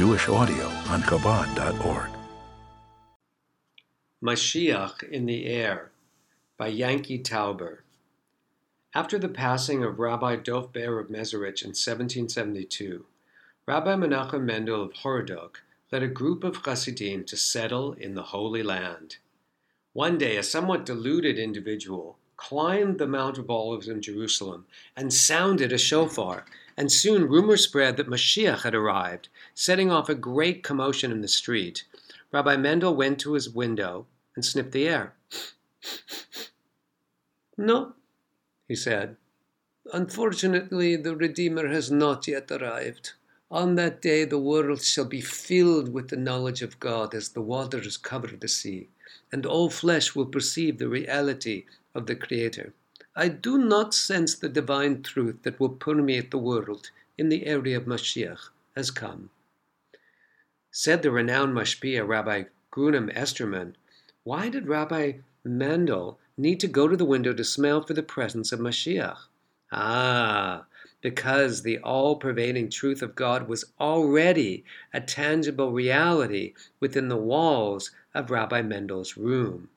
Jewish audio on Chabad.org. Mashiach in the Air by Yanki Tauber. After the passing of Rabbi Dov Ber of Mezerich in 1772, Rabbi Menachem Mendel of Horodok led a group of Hasidim to settle in the Holy Land. One day, a somewhat deluded individual climbed the Mount of Olives in Jerusalem and sounded a shofar, and soon rumor spread that Mashiach had arrived, setting off a great commotion in the street. Rabbi Mendel went to his window and sniffed the air. No, he said. Unfortunately, the Redeemer has not yet arrived. On that day, the world shall be filled with the knowledge of God as the waters cover the sea, and all flesh will perceive the reality of the Creator. I do not sense the divine truth that will permeate the world in the area of Mashiach has come. Said the renowned Mashpia Rabbi Grunem Esterman, why did Rabbi Mendel need to go to the window to smell for the presence of Mashiach? Ah, because the all pervading truth of God was already a tangible reality within the walls of Rabbi Mendel's room.